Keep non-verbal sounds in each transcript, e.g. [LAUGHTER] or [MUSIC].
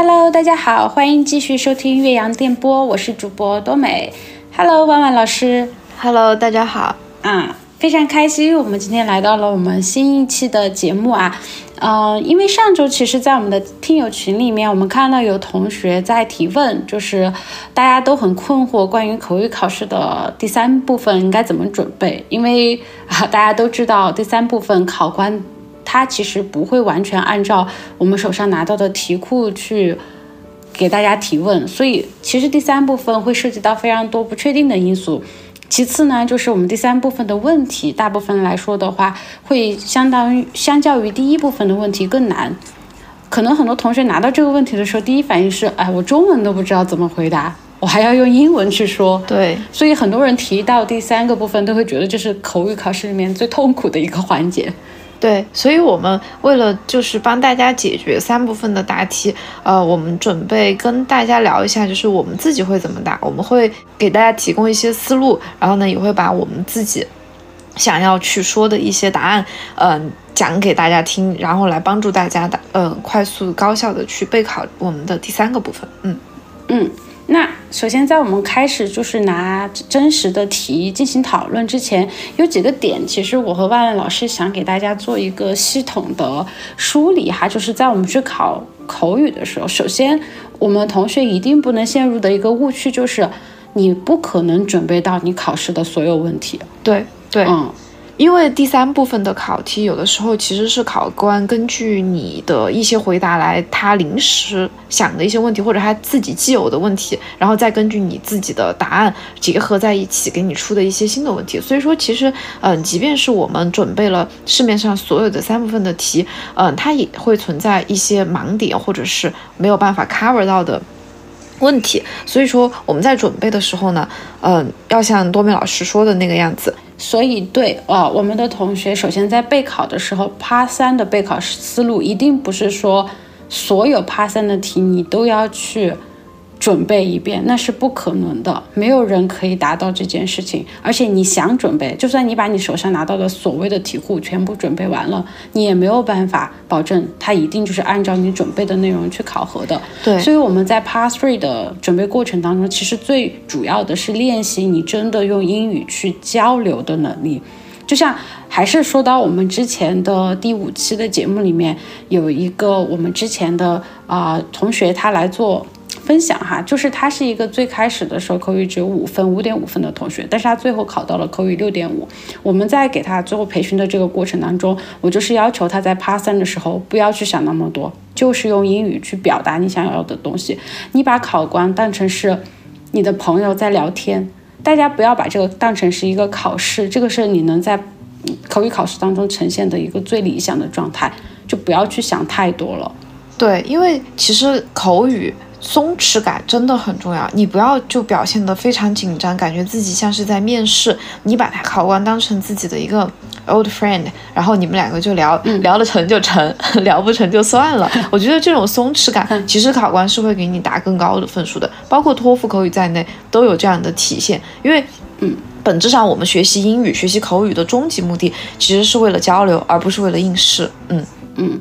Hello，大家好，欢迎继续收听岳阳电波，我是主播多美。Hello，万万老师。Hello，大家好。啊，非常开心，我们今天来到了我们新一期的节目啊。呃，因为上周其实，在我们的听友群里面，我们看到有同学在提问，就是大家都很困惑，关于口语考试的第三部分应该怎么准备。因为啊，大家都知道，第三部分考官他其实不会完全按照我们手上拿到的题库去给大家提问，所以其实第三部分会涉及到非常多不确定的因素。其次呢，就是我们第三部分的问题，大部分来说的话，会相当于相较于第一部分的问题更难。可能很多同学拿到这个问题的时候，第一反应是：哎，我中文都不知道怎么回答，我还要用英文去说。对，所以很多人提到第三个部分，都会觉得这是口语考试里面最痛苦的一个环节。对，所以我们为了就是帮大家解决三部分的答题，呃，我们准备跟大家聊一下，就是我们自己会怎么答，我们会给大家提供一些思路，然后呢，也会把我们自己想要去说的一些答案，嗯，讲给大家听，然后来帮助大家的，嗯，快速高效的去备考我们的第三个部分，嗯嗯。那首先，在我们开始就是拿真实的题进行讨论之前，有几个点，其实我和万万老师想给大家做一个系统的梳理哈。就是在我们去考口语的时候，首先我们同学一定不能陷入的一个误区就是，你不可能准备到你考试的所有问题。对对，嗯。因为第三部分的考题，有的时候其实是考官根据你的一些回答来，他临时想的一些问题，或者他自己既有的问题，然后再根据你自己的答案结合在一起，给你出的一些新的问题。所以说，其实，嗯，即便是我们准备了市面上所有的三部分的题，嗯，它也会存在一些盲点，或者是没有办法 cover 到的问题。所以说，我们在准备的时候呢，嗯，要像多美老师说的那个样子。所以，对啊，我们的同学首先在备考的时候，p 三的备考思路一定不是说所有 p 三的题你都要去。准备一遍那是不可能的，没有人可以达到这件事情。而且你想准备，就算你把你手上拿到的所谓的题库全部准备完了，你也没有办法保证它一定就是按照你准备的内容去考核的。对，所以我们在 Part Three 的准备过程当中，其实最主要的是练习你真的用英语去交流的能力。就像还是说到我们之前的第五期的节目里面，有一个我们之前的啊同学他来做。分享哈，就是他是一个最开始的时候口语只有五分、五点五分的同学，但是他最后考到了口语六点五。我们在给他最后培训的这个过程当中，我就是要求他在 Part 三的时候不要去想那么多，就是用英语去表达你想要的东西。你把考官当成是你的朋友在聊天，大家不要把这个当成是一个考试，这个是你能在口语考试当中呈现的一个最理想的状态，就不要去想太多了。对，因为其实口语。松弛感真的很重要，你不要就表现得非常紧张，感觉自己像是在面试。你把他考官当成自己的一个 old friend，然后你们两个就聊，聊得成就成，[LAUGHS] 聊不成就算了。[LAUGHS] 我觉得这种松弛感，其实考官是会给你打更高的分数的，包括托福口语在内都有这样的体现。因为，嗯，本质上我们学习英语、学习口语的终极目的其实是为了交流，而不是为了应试。嗯嗯，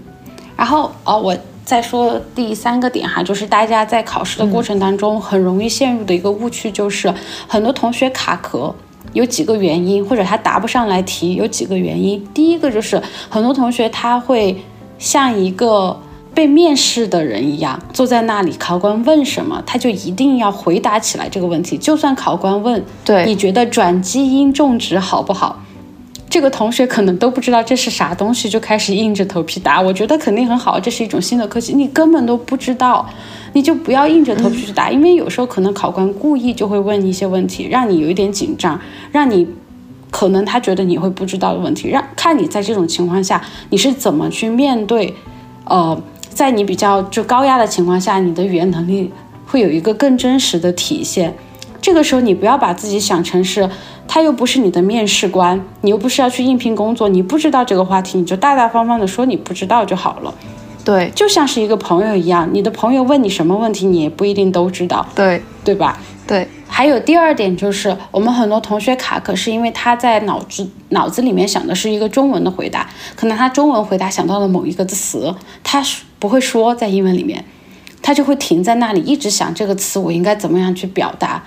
然后哦我。再说第三个点哈，就是大家在考试的过程当中很容易陷入的一个误区，就是很多同学卡壳，有几个原因，或者他答不上来题，有几个原因。第一个就是很多同学他会像一个被面试的人一样，坐在那里，考官问什么，他就一定要回答起来这个问题，就算考官问，对，你觉得转基因种植好不好？这个同学可能都不知道这是啥东西，就开始硬着头皮答。我觉得肯定很好，这是一种新的科技。你根本都不知道，你就不要硬着头皮去答，因为有时候可能考官故意就会问你一些问题，让你有一点紧张，让你可能他觉得你会不知道的问题，让看你在这种情况下你是怎么去面对。呃，在你比较就高压的情况下，你的语言能力会有一个更真实的体现。这个时候你不要把自己想成是。他又不是你的面试官，你又不是要去应聘工作，你不知道这个话题，你就大大方方的说你不知道就好了。对，就像是一个朋友一样，你的朋友问你什么问题，你也不一定都知道。对，对吧？对。还有第二点就是，我们很多同学卡壳，是因为他在脑子脑子里面想的是一个中文的回答，可能他中文回答想到了某一个词，他不会说在英文里面。他就会停在那里，一直想这个词我应该怎么样去表达。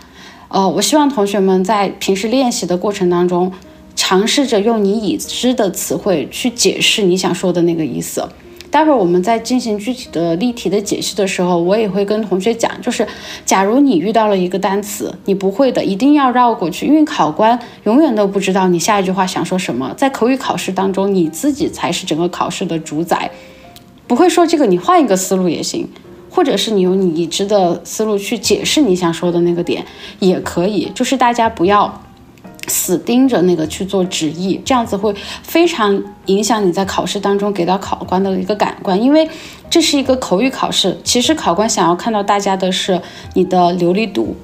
呃，我希望同学们在平时练习的过程当中，尝试着用你已知的词汇去解释你想说的那个意思。待会儿我们在进行具体的例题的解析的时候，我也会跟同学讲，就是假如你遇到了一个单词你不会的，一定要绕过去，因为考官永远都不知道你下一句话想说什么。在口语考试当中，你自己才是整个考试的主宰，不会说这个，你换一个思路也行，或者是你用你已知的思路去解释你想说的那个点也可以，就是大家不要。死盯着那个去做直译，这样子会非常影响你在考试当中给到考官的一个感官，因为这是一个口语考试。其实考官想要看到大家的是你的流利度，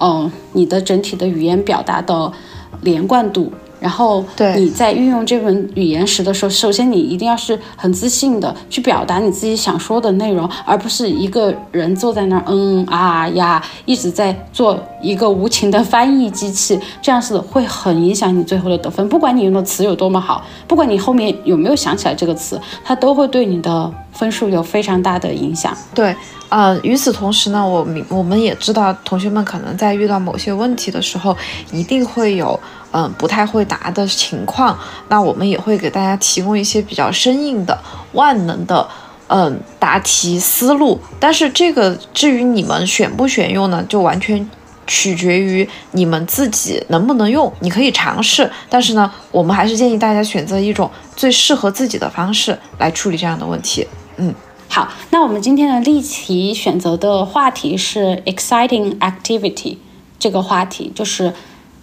嗯，你的整体的语言表达的连贯度。然后你在运用这门语言时的时候，首先你一定要是很自信的去表达你自己想说的内容，而不是一个人坐在那儿嗯啊呀，一直在做一个无情的翻译机器，这样子会很影响你最后的得分。不管你用的词有多么好，不管你后面有没有想起来这个词，它都会对你的分数有非常大的影响。对。呃，与此同时呢，我明我们也知道，同学们可能在遇到某些问题的时候，一定会有嗯不太会答的情况。那我们也会给大家提供一些比较生硬的、万能的嗯答题思路。但是这个至于你们选不选用呢，就完全取决于你们自己能不能用。你可以尝试，但是呢，我们还是建议大家选择一种最适合自己的方式来处理这样的问题。嗯。好，那我们今天的例题选择的话题是 exciting activity，这个话题就是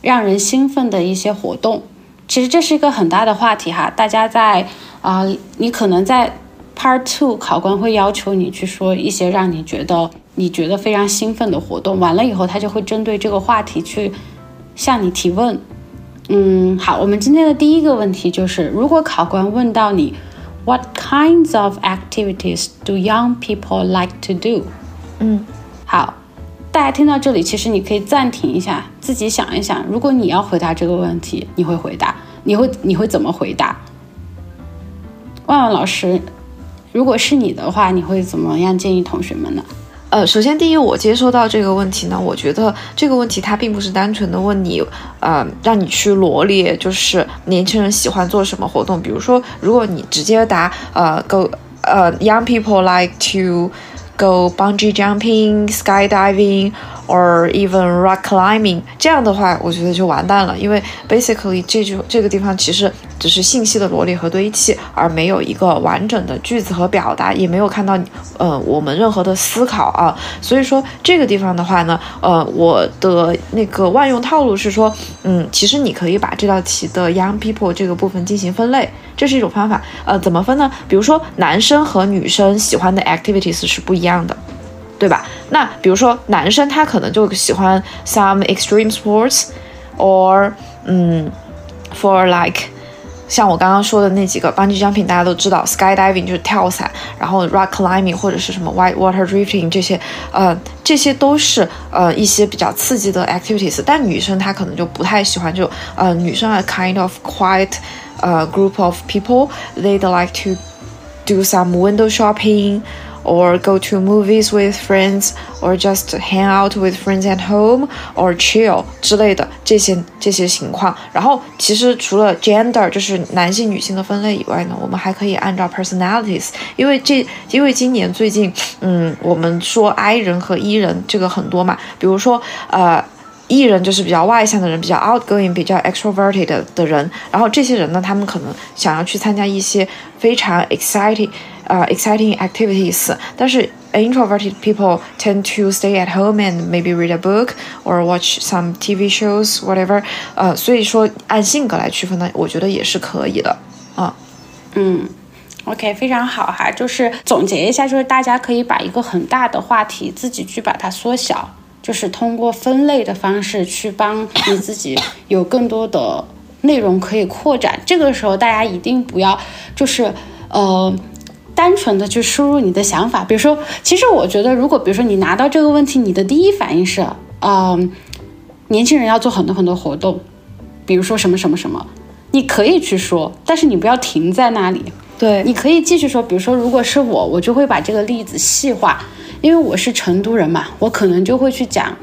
让人兴奋的一些活动。其实这是一个很大的话题哈，大家在啊，你可能在 part two 考官会要求你去说一些让你觉得你觉得非常兴奋的活动，完了以后他就会针对这个话题去向你提问。嗯，好，我们今天的第一个问题就是，如果考官问到你。What kinds of activities do young people like to do？嗯，好，大家听到这里，其实你可以暂停一下，自己想一想，如果你要回答这个问题，你会回答？你会你会怎么回答？万万老师，如果是你的话，你会怎么样建议同学们呢？呃，首先第一，我接收到这个问题呢，我觉得这个问题它并不是单纯的问你，呃，让你去罗列就是年轻人喜欢做什么活动。比如说，如果你直接答，呃，go，呃，young people like to go bungee jumping, skydiving。Or even rock climbing，这样的话，我觉得就完蛋了，因为 basically 这句这个地方其实只是信息的罗列和堆砌，而没有一个完整的句子和表达，也没有看到呃我们任何的思考啊。所以说这个地方的话呢，呃，我的那个万用套路是说，嗯，其实你可以把这道题的 young people 这个部分进行分类，这是一种方法。呃，怎么分呢？比如说男生和女生喜欢的 activities 是不一样的。对吧？那比如说男生他可能就喜欢 some extreme sports，or 嗯，for like 像我刚刚说的那几个 bungee jumping，大家都知道 skydiving 就是跳伞，然后 rock climbing 或者是什么 white water drifting 这些，呃，这些都是呃一些比较刺激的 activities。但女生她可能就不太喜欢，就呃女生 a kind of quiet 呃 group of people，they like to do some window shopping。 Or go to movies with friends, or just hang out with friends at home, or chill 之类的这些这些情况。然后其实除了 gender 就是男性女性的分类以外呢，我们还可以按照 personalities，因为这因为今年最近嗯我们说 I 人和 E 人这个很多嘛，比如说呃。E 人就是比较外向的人，比较 outgoing，比较 extroverted 的人。然后这些人呢，他们可能想要去参加一些非常 exciting。呃、，exciting activities，但是 introverted people tend to stay at home and maybe read a book or watch some TV shows whatever。呃，所以说按性格来区分呢，我觉得也是可以的啊。嗯。OK，非常好哈，就是总结一下，就是大家可以把一个很大的话题自己去把它缩小，就是通过分类的方式去帮你自己有更多的内容可以扩展。这个时候大家一定不要就是呃。单纯的去输入你的想法，比如说，其实我觉得，如果比如说你拿到这个问题，你的第一反应是，嗯，年轻人要做很多很多活动，比如说什么什么什么，你可以去说，但是你不要停在那里。对，你可以继续说，比如说，如果是我，我就会把这个例子细化，因为我是成都人嘛，我可能就会去讲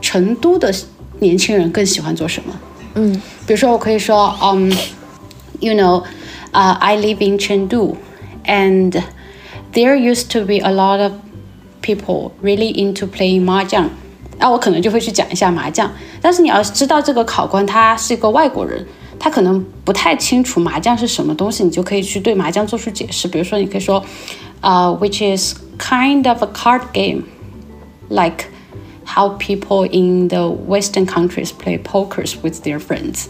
成都的年轻人更喜欢做什么。嗯，比如说我可以说，嗯、you know, uh, I live in Chengdu, and there used to be a lot of people really into playing 麻将。那我可能就会去讲一下麻将，但是你要知道这个考官他是一个外国人，他可能不太清楚麻将是什么东西，你就可以去对麻将做出解释。比如说，你可以说，呃、w h i c h is kind of a card game, like How people in the Western countries play pokers with their friends.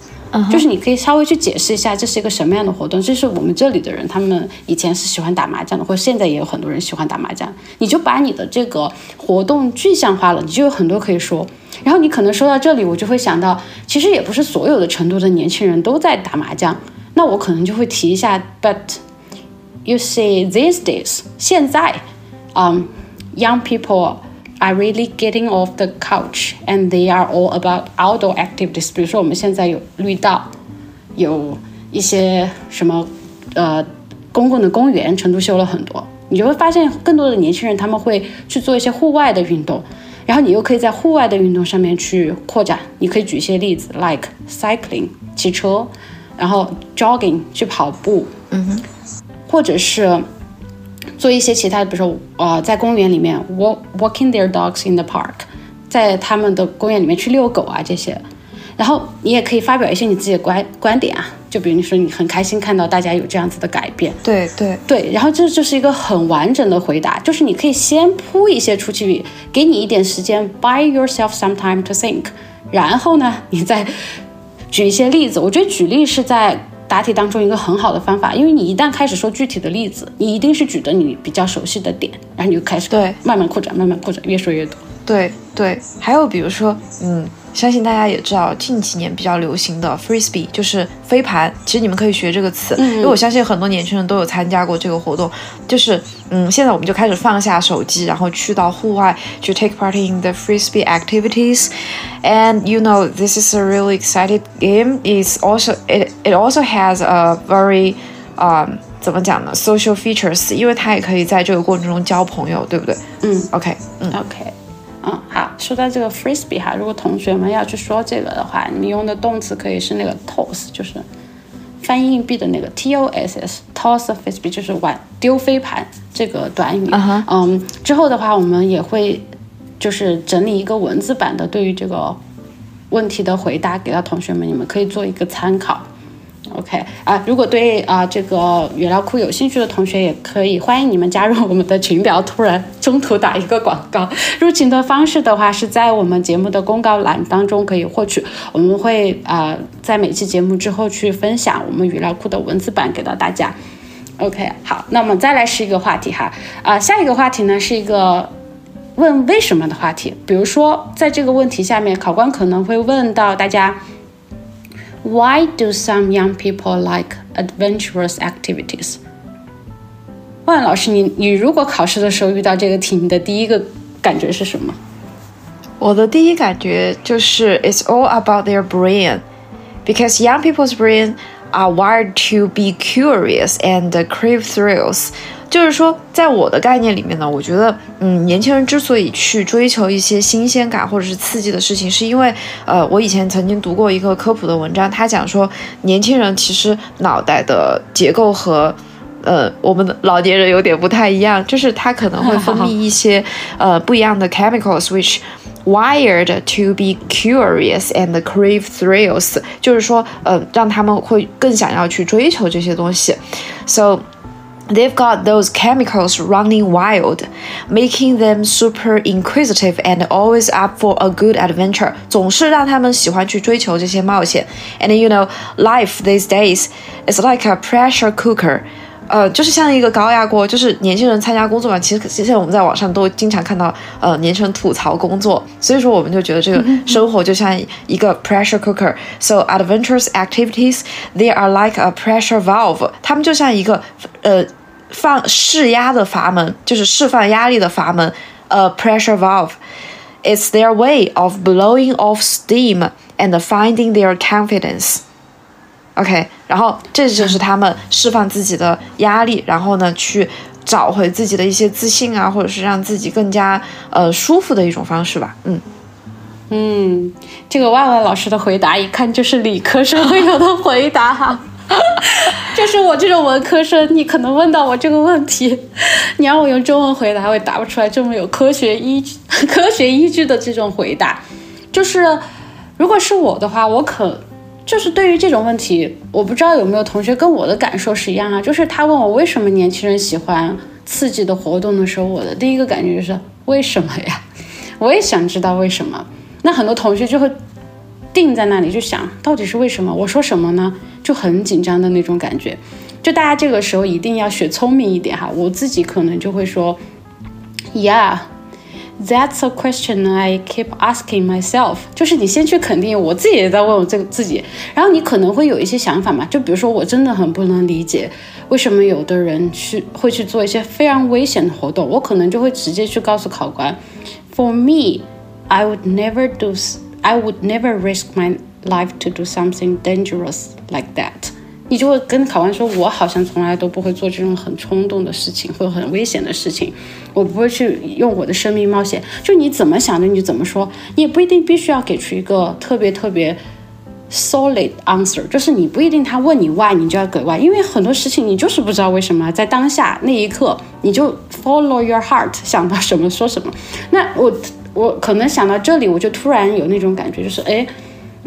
就是你可以稍微去解释一下这是一个什么样的活动，这是我们这里的人，他们以前是喜欢打麻将的，或者现在也有很多人喜欢打麻将。你就把你的这个活动具象化了，你就有很多可以说。然后你可能说到这里，我就会想到，其实也不是所有的成都的年轻人都在打麻将。那我可能就会提一下，but you see these days，现在，嗯、young people are really getting off the couch and they are all about outdoor activities。比如说我们现在有绿道，有一些什么呃公共的公园，成都修了很多，你就会发现更多的年轻人他们会去做一些户外的运动，然后你又可以在户外的运动上面去扩展。你可以举一些例子，like cycling 骑车，然后 jogging 去跑步，嗯哼，或者是做一些其他的，比如说呃，在公园里面 walk walking their dogs in the park，在他们的公园里面去遛狗啊这些。然后你也可以发表一些你自己的观观点啊，就比如你说你很开心看到大家有这样子的改变，对对对，然后这就是一个很完整的回答，就是你可以先铺一些出去语，给你一点时间，buy yourself some time to think，然后呢，你再举一些例子。我觉得举例是在答题当中一个很好的方法，因为你一旦开始说具体的例子，你一定是举的你比较熟悉的点，然后你就开始对慢慢扩展，慢慢扩展，越说越多。对对，还有比如说，嗯，相信大家也知道，近几年比较流行的 frisbee 就是飞盘。其实你们可以学这个词，因为我相信很多年轻人都有参加过这个活动。就是，嗯，现在我们就开始放下手机，然后去到户外去 take part in the frisbee activities. And you know, this is a really excited game. It's also it it also has a very um 怎么讲呢？social features，因为它也可以在这个过程中交朋友，对不对？嗯，OK，嗯 OK，嗯，好，说到这个 frisbee 哈，如果同学们要去说这个的话，你们用的动词可以是那个 toss，就是翻硬币的那个 T O S S，toss a frisbee 就是玩丢飞盘这个短语。嗯，之后的话我们也会就是整理一个文字版的对于这个问题的回答给到同学们，你们可以做一个参考。OK 啊，如果对啊这个语料库有兴趣的同学，也可以欢迎你们加入我们的群聊。突然中途打一个广告，入群的方式的话是在我们节目的公告栏当中可以获取。我们会啊、在每期节目之后去分享我们语料库的文字版给到大家。OK，好，那我们再来是一个话题哈啊、下一个话题呢是一个问为什么的话题。比如说在这个问题下面，考官可能会问到大家。Why do some young people like adventurous activities？万老师，你你如果考试的时候遇到这个题，你的第一个感觉是什么？我的第一感觉就是 it's all about their brain, because young people's brain are wired to be curious and crave thrills. 就是说，在我的概念里面呢，我觉得， 嗯，年轻人之所以去追求一些新鲜感或者是刺激的事情，是因为，呃，我以前曾经读过一个科普的文章，他讲说，年轻人其实脑袋的结构和呃，我们的老年人有点不太一样，就是他可能会分泌一些呃不一样的 chemicals，which wired to be curious and crave thrills，就是说，呃，让他们会更想要去追求这些东西。So they've got those chemicals running wild, making them super inquisitive and always up for a good adventure. 总是让他们喜欢去追求这些冒险。And you know, life these days is like a pressure cooker. 呃，就是像一个高压锅，就是年轻人参加工作嘛。其实现在我们在网上都经常看到，呃，年轻人吐槽工作，所以说我们就觉得这个生活就像一个 pressure cooker。So adventurous activities, they are like a pressure valve. 他们就像一个呃放释压的阀门，就是释放压力的阀门。A pressure valve. It's their way of blowing off steam and finding their confidence. OK，然后这就是他们释放自己的压力，然后呢去找回自己的一些自信啊，或者是让自己更加呃舒服的一种方式吧。嗯嗯，这个万万老师的回答一看就是理科生会有的回答哈。[LAUGHS] 就是我这种文科生，你可能问到我这个问题，[LAUGHS] 你让我用中文回答，我也答不出来这么有科学依据、[LAUGHS] 科学依据的这种回答。就是，如果是我的话，我可就是对于这种问题，我不知道有没有同学跟我的感受是一样啊。就是他问我为什么年轻人喜欢刺激的活动的时候，我的第一个感觉就是为什么呀？[LAUGHS] 我也想知道为什么。那很多同学就会定在那里，就想到底是为什么？我说什么呢？就很紧张的那种感觉，就大家这个时候一定要学聪明一点哈。我自己可能就会说 ，Yeah，that's a question I keep asking myself。就是你先去肯定，我自己也在问我这个自己，然后你可能会有一些想法嘛。就比如说，我真的很不能理解为什么有的人去会去做一些非常危险的活动，我可能就会直接去告诉考官，For me，I would never do，I would never risk my life to do something dangerous like that， 你就会跟考官说，我好像从来都不会做这种很冲动的事情，或者很危险的事情，我不会去用我的生命冒险。就你怎么想的，你就怎么说，你也不一定必须要给出一个特别特别 solid answer，就是你不一定他问你 why，你就要给 why，因为很多事情你就是不知道为什么，在当下那一刻你就 follow your heart，想到什么说什么。那我我可能想到这里，我就突然有那种感觉，就是哎。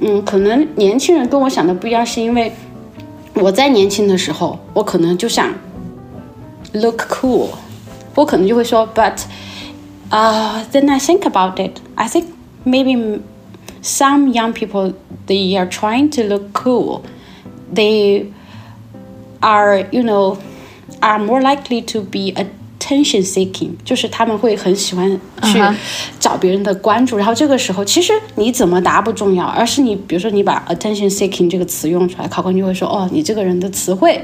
嗯，可能年轻人跟我想的不一样，是因为我在年轻的时候，我可能就想 look cool，我可能就会说，but 啊，then I think about it，I think maybe some young people they are trying to look cool，they are you know are more likely to be a Attention seeking 就是他们会很喜欢去找别人的关注，然后这个时候其实你怎么答不重要，而是你比如说你把 attention seeking 这个词用出来，考官就会说哦，你这个人的词汇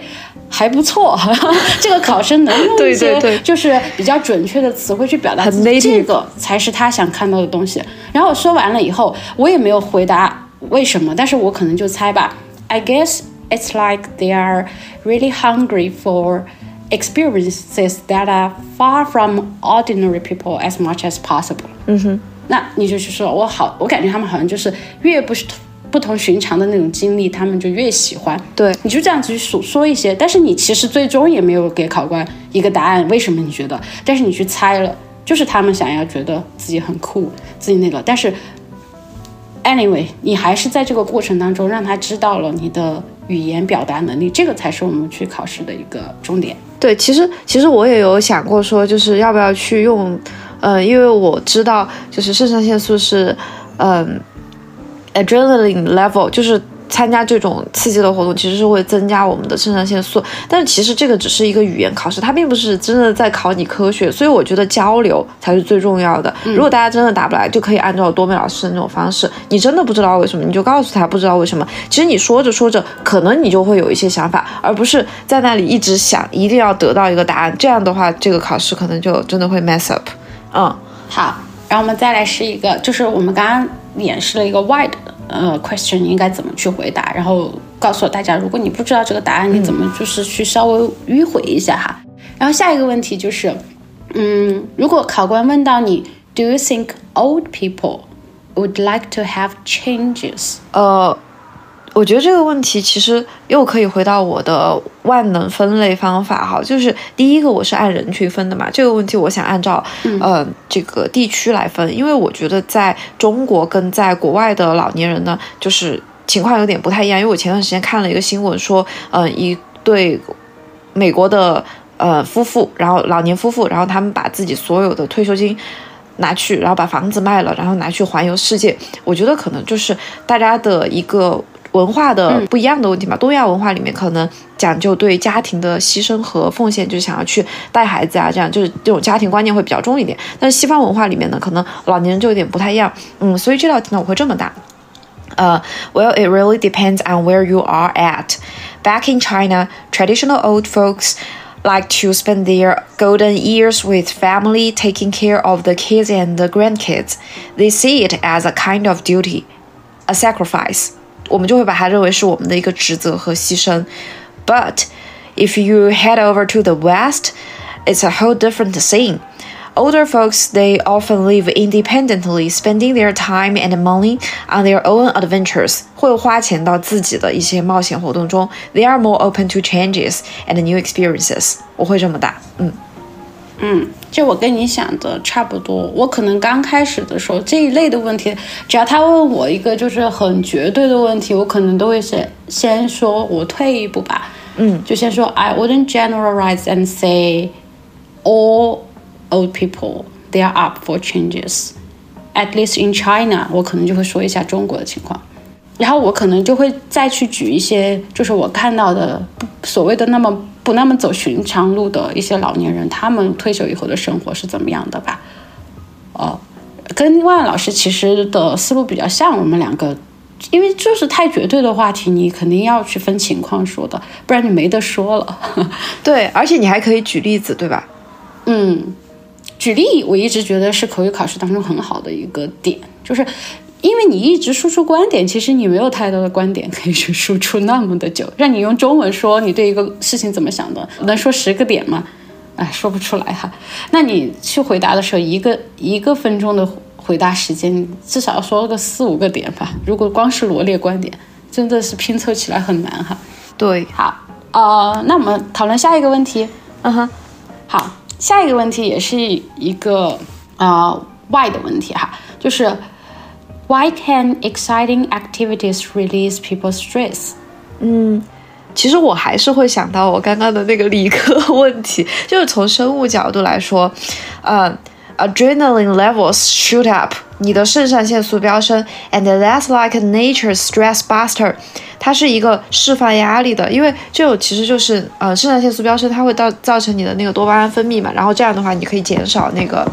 还不错，[LAUGHS] 这个考生能用一些就是比较准确的词汇去表达自己，这个才是他想看到的东西。然后说完了以后，我也没有回答为什么，但是我可能就猜吧，I guess it's like they are really hungry for。Experiences that are far from ordinary people as much as possible。嗯哼，那你就去说，我好，我感觉他们好像就是越不是不同寻常的那种经历，他们就越喜欢。对，你就这样子去说说一些，但是你其实最终也没有给考官一个答案，为什么你觉得？但是你去猜了，就是他们想要觉得自己很酷，自己那个，但是。Anyway，你还是在这个过程当中让他知道了你的语言表达能力，这个才是我们去考试的一个重点。对，其实其实我也有想过说，就是要不要去用，嗯，因为我知道就是肾上腺素是，嗯，adrenaline level，就是。参加这种刺激的活动，其实是会增加我们的肾上腺素。但是其实这个只是一个语言考试，它并不是真的在考你科学。所以我觉得交流才是最重要的。如果大家真的答不来，就可以按照多美老师的那种方式。你真的不知道为什么，你就告诉他不知道为什么。其实你说着说着，可能你就会有一些想法，而不是在那里一直想一定要得到一个答案。这样的话，这个考试可能就真的会 mess up。嗯，好，然后我们再来试一个，就是我们刚刚演示了一个 wide。呃，question 应该怎么去回答？然后告诉大家，如果你不知道这个答案，你怎么就是去稍微迂回一下哈。然后下一个问题就是，嗯，如果考官问到你，Do you think old people would like to have changes？呃。我觉得这个问题其实又可以回到我的万能分类方法哈，就是第一个我是按人群分的嘛，这个问题我想按照呃这个地区来分，因为我觉得在中国跟在国外的老年人呢，就是情况有点不太一样。因为我前段时间看了一个新闻说，呃一对美国的呃夫妇，然后老年夫妇，然后他们把自己所有的退休金拿去，然后把房子卖了，然后拿去环游世界。我觉得可能就是大家的一个。文化的不一样的问题嘛，东亚文化里面可能讲究对家庭的牺牲和奉献，就是想要去带孩子啊，这样就是这种家庭观念会比较重一点。但是西方文化里面呢，可能老年人就有点不太一样。嗯，所以这道题呢，我会这么答。呃，Well, it really depends on where you are at. Back in China, traditional old folks like to spend their golden years with family, taking care of the kids and the grandkids. They see it as a kind of duty, a sacrifice. 我们就会把它认为是我们的一个职责和牺牲。But if you head over to the West, it's a whole different scene. Older folks, they often live independently, spending their time and money on their own adventures. 会花钱到自己的一些冒险活动中。They are more open to changes and new experiences. 我会这么打，嗯。 嗯，就我跟你想的差不多。我可能刚开始的时候这一类的问题，只要他问我一个就是很绝对的问题，我可能都会先先说，我退一步吧。嗯，就先说，I wouldn't generalize and say all old people they are up for changes. At least in China，我可能就会说一下中国的情况，然后我可能就会再去举一些，就是我看到的所谓的那么。不那么走寻常路的一些老年人，他们退休以后的生活是怎么样的吧？哦，跟万万老师其实的思路比较像，我们两个，因为就是太绝对的话题，你肯定要去分情况说的，不然你没得说了。[LAUGHS] 对，而且你还可以举例子，对吧？嗯，举例我一直觉得是口语考试当中很好的一个点，就是。因为你一直输出观点，其实你没有太多的观点可以去输出那么的久。让你用中文说你对一个事情怎么想的，能说十个点吗？哎，说不出来哈。那你去回答的时候，一个一个分钟的回答时间，至少要说个四五个点吧。如果光是罗列观点，真的是拼凑起来很难哈。对，好，呃，那我们讨论下一个问题。嗯哼，好，下一个问题也是一个啊 why 的问题哈，就是。Why can exciting activities release people's stress？嗯，其实我还是会想到我刚刚的那个理科问题，就是从生物角度来说，呃，adrenaline levels shoot up，你的肾上腺素飙升，and that's like nature's stress buster，它是一个释放压力的，因为就其实就是呃肾上腺素飙升，它会造造成你的那个多巴胺分泌嘛，然后这样的话你可以减少那个。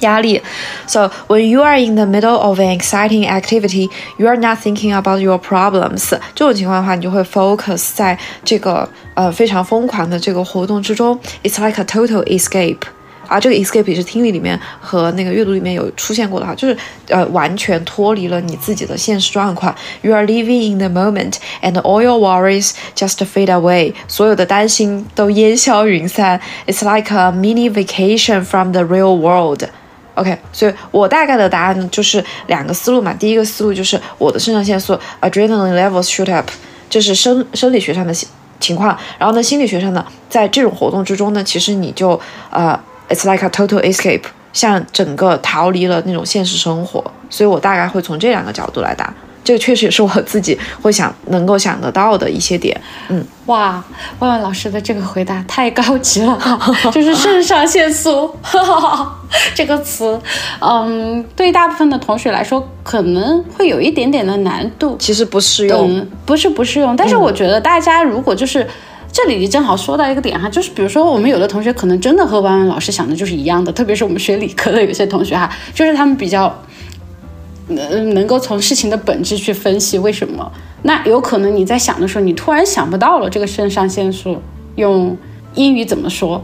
压力。So when you are in the middle of an exciting activity, you are not thinking about your problems。这种情况的话，你就会 focus 在这个呃非常疯狂的这个活动之中。It's like a total escape。啊，这个 escape 也是听力里面和那个阅读里面有出现过的哈，就是呃完全脱离了你自己的现实状况。You are living in the moment, and all your worries just fade away。所有的担心都烟消云散。It's like a mini vacation from the real world。 OK，所以我大概的答案就是两个思路嘛。第一个思路就是我的肾上腺素 adrenaline levels shoot up，这是生生理学上的情况。然后呢，心理学上呢，在这种活动之中呢，其实你就呃，it's like a total escape，像整个逃离了那种现实生活。所以我大概会从这两个角度来答。这个确实也是我自己会想能够想得到的一些点。嗯，哇，万万老师的这个回答太高级了，[LAUGHS] 就是肾上腺素 [LAUGHS] 这个词，嗯，对大部分的同学来说可能会有一点点的难度。其实不适用，不是不适用。但是我觉得大家如果就是这里正好说到一个点哈，就是比如说我们有的同学可能真的和万万老师想的就是一样的，特别是我们学理科的有些同学哈，就是他们比较。能能够从事情的本质去分析为什么？那有可能你在想的时候，你突然想不到了这个肾上腺素用英语怎么说？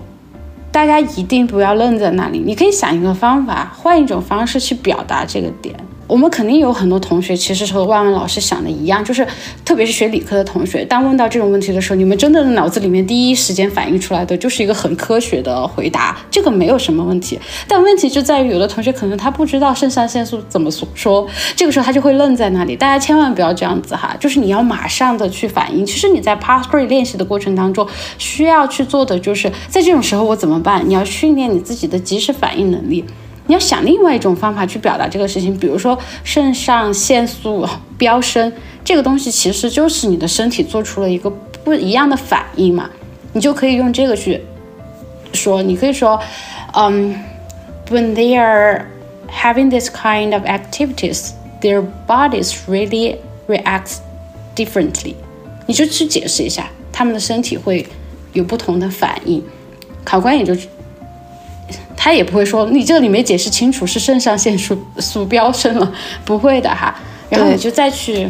大家一定不要愣在那里，你可以想一个方法，换一种方式去表达这个点。我们肯定有很多同学，其实和万万老师想的一样，就是特别是学理科的同学，当问到这种问题的时候，你们真的脑子里面第一时间反映出来的就是一个很科学的回答，这个没有什么问题。但问题就在于，有的同学可能他不知道肾上腺素怎么说，这个时候他就会愣在那里。大家千万不要这样子哈，就是你要马上的去反应。其实你在 PASS FREE 练习的过程当中，需要去做的就是在这种时候我怎么办？你要训练你自己的及时反应能力。你要想另外一种方法去表达这个事情，比如说肾上腺素飙升，这个东西其实就是你的身体做出了一个不一样的反应嘛，你就可以用这个去说，你可以说，嗯，when they are having this kind of activities, their bodies really react differently，你就去解释一下，他们的身体会有不同的反应，考官也就。他也不会说你这里没解释清楚是肾上腺素素飙升了，不会的哈。然后你就再去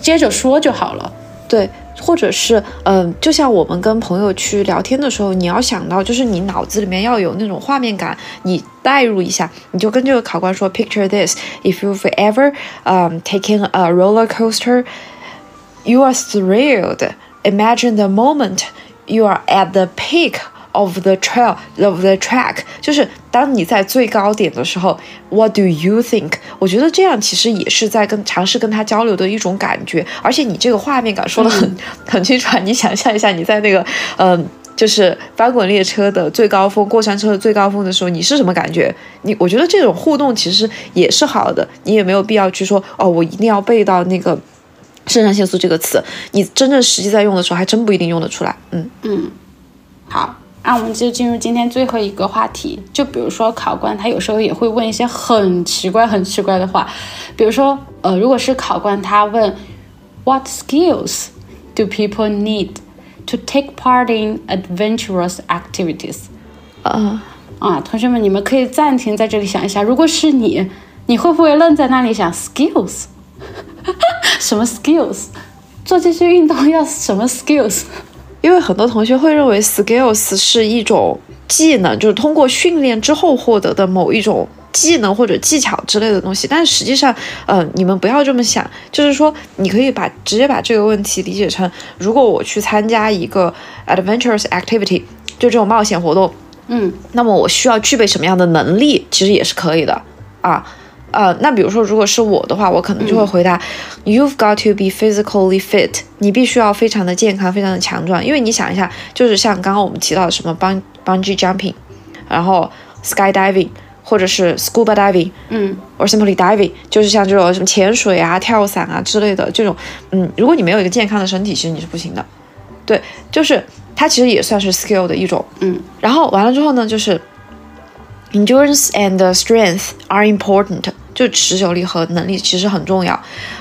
接着说就好了。对，或者是嗯，就像我们跟朋友去聊天的时候，你要想到就是你脑子里面要有那种画面感，你代入一下，你就跟这个考官说：“Picture this, if you've ever um taken a roller coaster, you are thrilled. Imagine the moment you are at the peak.” Of the trail of the track，就是当你在最高点的时候，What do you think？我觉得这样其实也是在跟尝试跟他交流的一种感觉，而且你这个画面感说的很 [LAUGHS] 很清楚。你想象一下，你在那个嗯，就是翻滚列车的最高峰，过山车的最高峰的时候，你是什么感觉？你我觉得这种互动其实也是好的，你也没有必要去说哦，我一定要背到那个肾上腺素这个词，你真正实际在用的时候，还真不一定用得出来。嗯嗯，好。那我们就进入今天最后一个话题，就比如说考官他有时候也会问一些很奇怪、很奇怪的话，比如说，呃，如果是考官他问，What skills do people need to take part in adventurous activities？啊啊，同学们，你们可以暂停在这里想一下，如果是你，你会不会愣在那里想 skills？[LAUGHS] 什么 skills？做这些运动要什么 skills？因为很多同学会认为 skills 是一种技能，就是通过训练之后获得的某一种技能或者技巧之类的东西。但实际上，呃，你们不要这么想，就是说，你可以把直接把这个问题理解成，如果我去参加一个 adventurous activity，就这种冒险活动，嗯，那么我需要具备什么样的能力，其实也是可以的啊。呃，那比如说，如果是我的话，我可能就会回答，You've got to be physically fit，你必须要非常的健康，非常的强壮。因为你想一下，就是像刚刚我们提到的什么 bung bungee jumping，然后 skydiving，或者是 scuba diving，嗯，or simply diving，就是像这种什么潜水啊、跳伞啊之类的这种，嗯，如果你没有一个健康的身体，其实你是不行的。对，就是它其实也算是 skill 的一种，嗯。然后完了之后呢，就是 endurance and strength are important。就持久力和能力其实很重要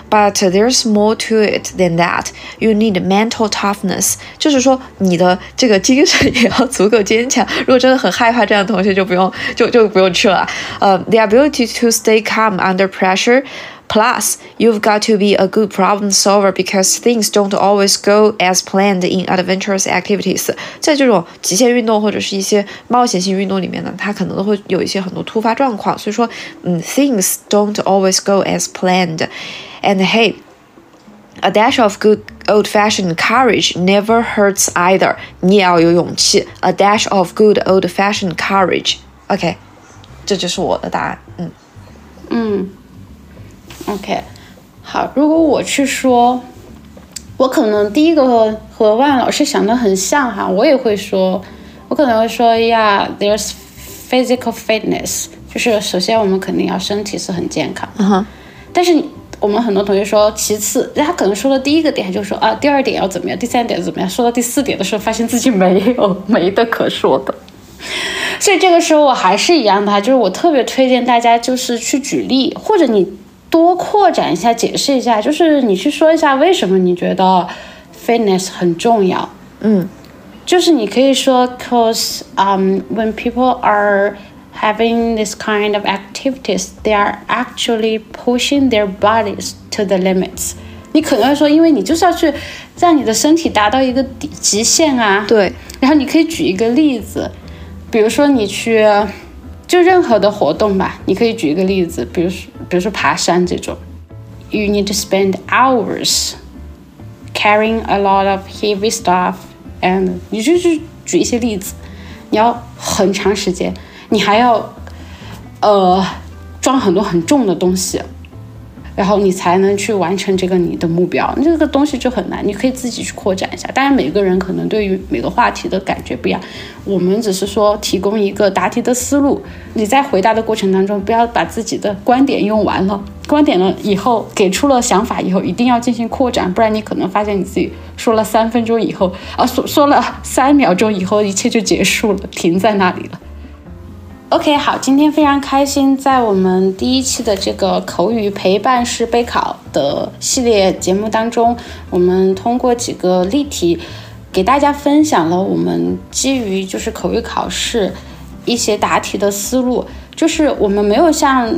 ，but there's more to it than that. You need mental toughness，就是说你的这个精神也要足够坚强。如果真的很害怕这样的同学，就不用就就不用去了。呃、uh,，the ability to stay calm under pressure。Plus, you've got to be a good problem solver because things don't always go as planned in adventurous activities。在这种极限运动或者是一些冒险性运动里面呢，它可能都会有一些很多突发状况。所以说，嗯，things don't always go as planned。And hey, a dash of good old-fashioned courage never hurts either。你也要有勇气。A dash of good old-fashioned courage。OK，这就是我的答案。嗯嗯。 OK，好，如果我去说，我可能第一个和万老师想的很像哈，我也会说，我可能会说呀，There's physical fitness，就是首先我们肯定要身体是很健康，嗯哼，但是我们很多同学说，其次，他可能说的第一个点就说啊，第二点要怎么样，第三点怎么样，说到第四点的时候，发现自己没有 [LAUGHS] 没的可说的，所以这个时候我还是一样的哈，就是我特别推荐大家就是去举例，或者你。多扩展一下，解释一下，就是你去说一下为什么你觉得 fitness 很重要。嗯，就是你可以说，cause um when people are having this kind of activities, they are actually pushing their bodies to the limits。你可能会说，因为你就是要去让你的身体达到一个底极限啊。对。然后你可以举一个例子，比如说你去。就任何的活动吧，你可以举一个例子，比如说，比如说爬山这种，you need to spend hours carrying a lot of heavy stuff，and 你就去举一些例子，你要很长时间，你还要呃装很多很重的东西。然后你才能去完成这个你的目标，这个东西就很难。你可以自己去扩展一下。当然，每个人可能对于每个话题的感觉不一样。我们只是说提供一个答题的思路。你在回答的过程当中，不要把自己的观点用完了。观点了以后，给出了想法以后，一定要进行扩展，不然你可能发现你自己说了三分钟以后，啊，说说了三秒钟以后，一切就结束了，停在那里了。OK，好，今天非常开心，在我们第一期的这个口语陪伴式备考的系列节目当中，我们通过几个例题，给大家分享了我们基于就是口语考试一些答题的思路。就是我们没有像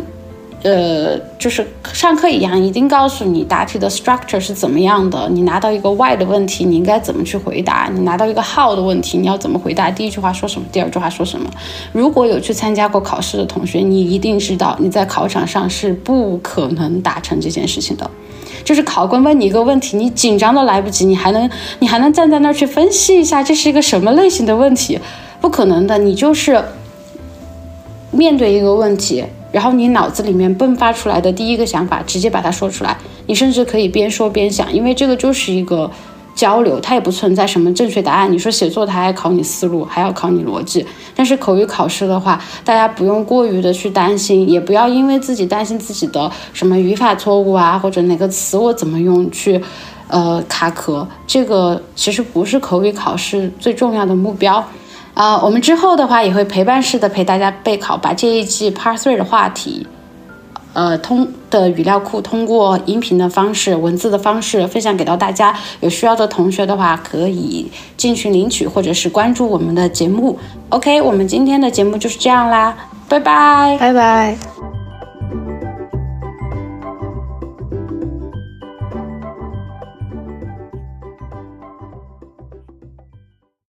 呃，就是上课一样，一定告诉你答题的 structure 是怎么样的。你拿到一个 why 的问题，你应该怎么去回答？你拿到一个 how 的问题，你要怎么回答？第一句话说什么？第二句话说什么？如果有去参加过考试的同学，你一定知道你在考场上是不可能达成这件事情的。就是考官问你一个问题，你紧张都来不及，你还能你还能站在那儿去分析一下这是一个什么类型的问题？不可能的，你就是面对一个问题。然后你脑子里面迸发出来的第一个想法，直接把它说出来。你甚至可以边说边想，因为这个就是一个交流，它也不存在什么正确答案。你说写作，它还考你思路，还要考你逻辑。但是口语考试的话，大家不用过于的去担心，也不要因为自己担心自己的什么语法错误啊，或者哪个词我怎么用去，呃，卡壳。这个其实不是口语考试最重要的目标。啊，我们之后的话也会陪伴式的陪大家备考，把这一季 Part Three 的话题，呃，通的语料库通过音频的方式、文字的方式分享给到大家。有需要的同学的话，可以进群领取，或者是关注我们的节目。OK，我们今天的节目就是这样啦，拜拜，拜拜。